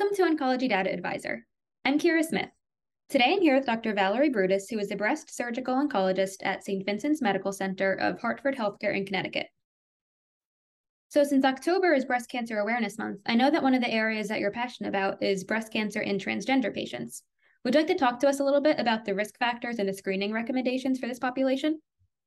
Welcome to Oncology Data Advisor. I'm Kira Smith. Today I'm here with Dr. Valerie Brutus, who is a breast surgical oncologist at St. Vincent's Medical Center of Hartford Healthcare in Connecticut. So, since October is Breast Cancer Awareness Month, I know that one of the areas that you're passionate about is breast cancer in transgender patients. Would you like to talk to us a little bit about the risk factors and the screening recommendations for this population?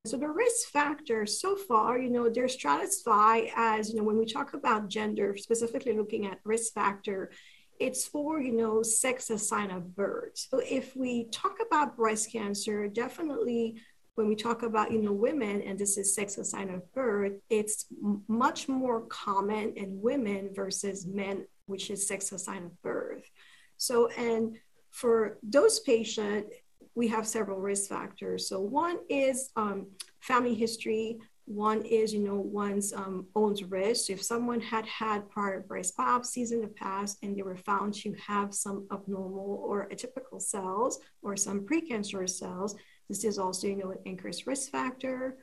So the risk factors so far, you know, they're stratified as, you know, when we talk about gender, specifically looking at risk factor, it's for, you know, sex as sign of birth. So if we talk about breast cancer, definitely when we talk about, you know, women, and this is sex as sign of birth, it's much more common in women versus men, which is sex as sign of birth. So, and for those patients, we have several risk factors. So one is um, family history. One is, you know, one's um, own risk. If someone had had prior breast biopsies in the past and they were found to have some abnormal or atypical cells or some precancerous cells, this is also, you know, an increased risk factor.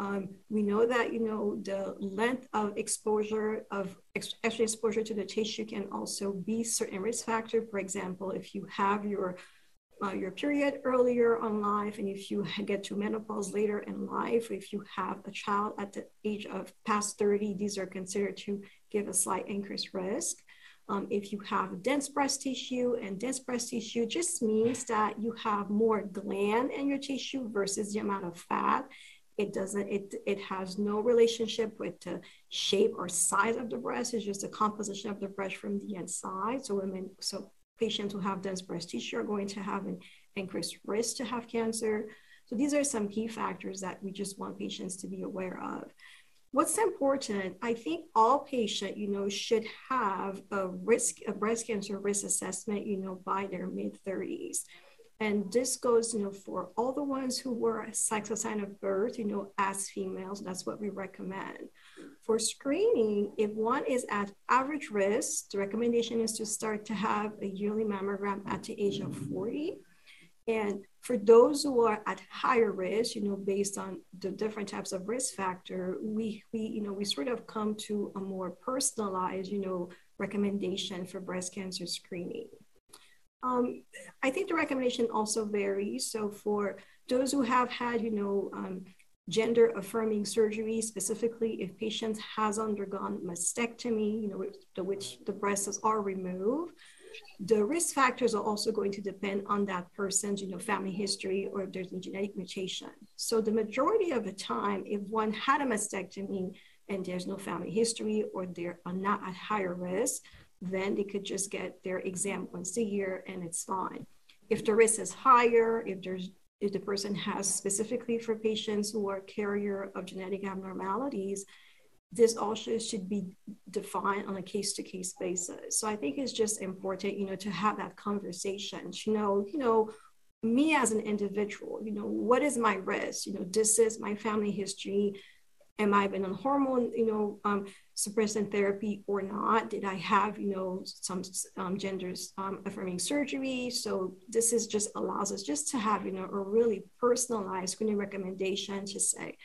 Um, we know that you know the length of exposure of ex- actually exposure to the tissue can also be certain risk factor. For example, if you have your uh, your period earlier on life, and if you get to menopause later in life, if you have a child at the age of past 30, these are considered to give a slight increased risk. Um, if you have dense breast tissue, and dense breast tissue just means that you have more gland in your tissue versus the amount of fat. It doesn't, it, it has no relationship with the shape or size of the breast. It's just the composition of the breast from the inside. So women, so patients who have dense breast tissue are going to have an increased risk to have cancer. So these are some key factors that we just want patients to be aware of. What's important, I think all patient, you know, should have a risk, a breast cancer risk assessment, you know, by their mid 30s. And this goes, you know, for all the ones who were sex assigned of birth, you know, as females, that's what we recommend. For screening, if one is at average risk, the recommendation is to start to have a yearly mammogram at the age of 40. And for those who are at higher risk, you know, based on the different types of risk factor, we, we, you know, we sort of come to a more personalized, you know, recommendation for breast cancer screening. Um, I think the recommendation also varies. So for those who have had, you know, um, gender affirming surgery, specifically if patients has undergone mastectomy, you know, the, which the breasts are removed, the risk factors are also going to depend on that person's, you know, family history or if there's a genetic mutation. So the majority of the time, if one had a mastectomy and there's no family history or they are not at higher risk, then they could just get their exam once a year and it's fine. If the risk is higher, if there's if the person has specifically for patients who are carrier of genetic abnormalities, this also should be defined on a case-to-case basis. So I think it's just important, you know, to have that conversation. To know, you know, me as an individual, you know, what is my risk? You know, this is my family history am I been on hormone, you know, um, suppressant therapy or not? Did I have, you know, some um, genders um, affirming surgery? So this is just allows us just to have, you know, a really personalized screening recommendation to say,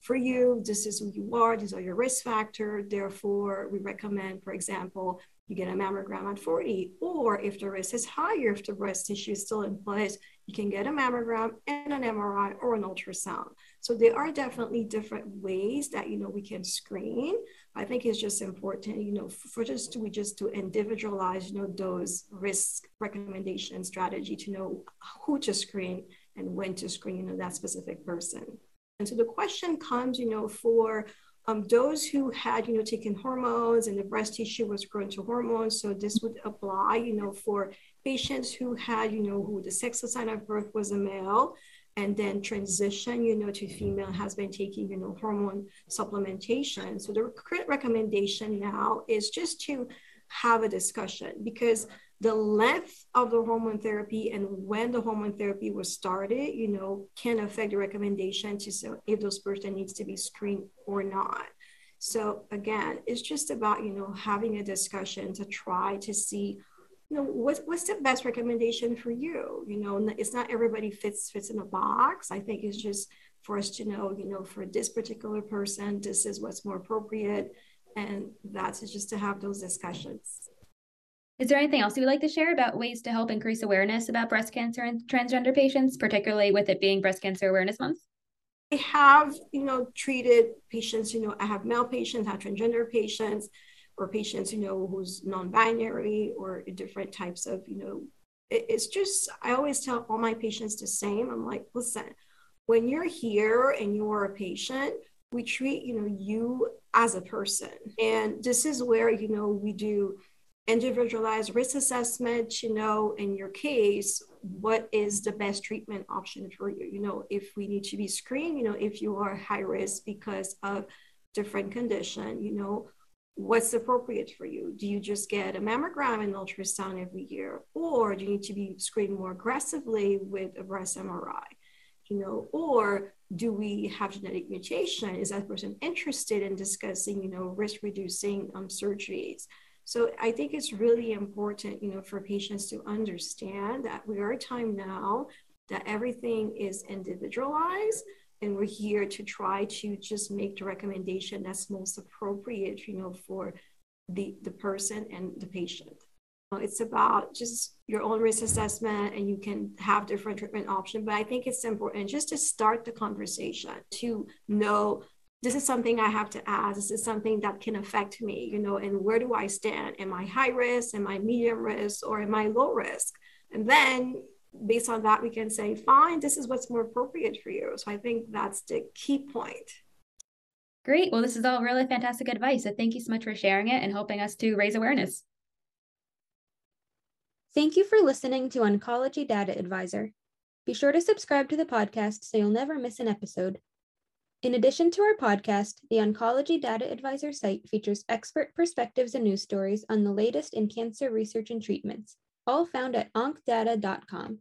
for you, this is who you are, these are your risk factor. Therefore, we recommend, for example, you get a mammogram at 40, or if the risk is higher, if the breast tissue is still in place, you can get a mammogram and an MRI or an ultrasound. So there are definitely different ways that you know we can screen. I think it's just important, you know, for just to we just to individualize, you know, those risk recommendation strategy to know who to screen and when to screen, you know, that specific person. And so the question comes, you know, for um, those who had, you know, taken hormones and the breast tissue was grown to hormones. So this would apply, you know, for patients who had, you know, who the sex sign of birth was a male and then transition, you know, to female has been taking, you know, hormone supplementation. So the current recommendation now is just to have a discussion because the length of the hormone therapy and when the hormone therapy was started, you know, can affect the recommendation to so if those person needs to be screened or not. So again, it's just about, you know, having a discussion to try to see, you know, what's what's the best recommendation for you? You know, it's not everybody fits fits in a box. I think it's just for us to know, you know, for this particular person, this is what's more appropriate. And that's just to have those discussions. Is there anything else you would like to share about ways to help increase awareness about breast cancer and transgender patients, particularly with it being Breast Cancer Awareness Month? I have, you know, treated patients, you know, I have male patients, I have transgender patients, or patients, you know, who's non-binary or different types of, you know, it, it's just, I always tell all my patients the same. I'm like, listen, when you're here and you're a patient, we treat, you know, you as a person. And this is where, you know, we do individualized risk assessment, you know, in your case, what is the best treatment option for you? You know, if we need to be screened, you know, if you are high risk because of different condition, you know, what's appropriate for you? Do you just get a mammogram and ultrasound every year? Or do you need to be screened more aggressively with a breast MRI? You know, or do we have genetic mutation? Is that person interested in discussing, you know, risk reducing um, surgeries? So I think it's really important, you know, for patients to understand that we are a time now that everything is individualized and we're here to try to just make the recommendation that's most appropriate, you know, for the, the person and the patient. So it's about just your own risk assessment and you can have different treatment options. But I think it's important just to start the conversation to know this is something I have to ask. This is something that can affect me, you know, and where do I stand? Am I high risk? Am I medium risk? Or am I low risk? And then based on that, we can say, fine, this is what's more appropriate for you. So I think that's the key point. Great. Well, this is all really fantastic advice. So thank you so much for sharing it and helping us to raise awareness. Thank you for listening to Oncology Data Advisor. Be sure to subscribe to the podcast so you'll never miss an episode. In addition to our podcast, the Oncology Data Advisor site features expert perspectives and news stories on the latest in cancer research and treatments, all found at oncdata.com.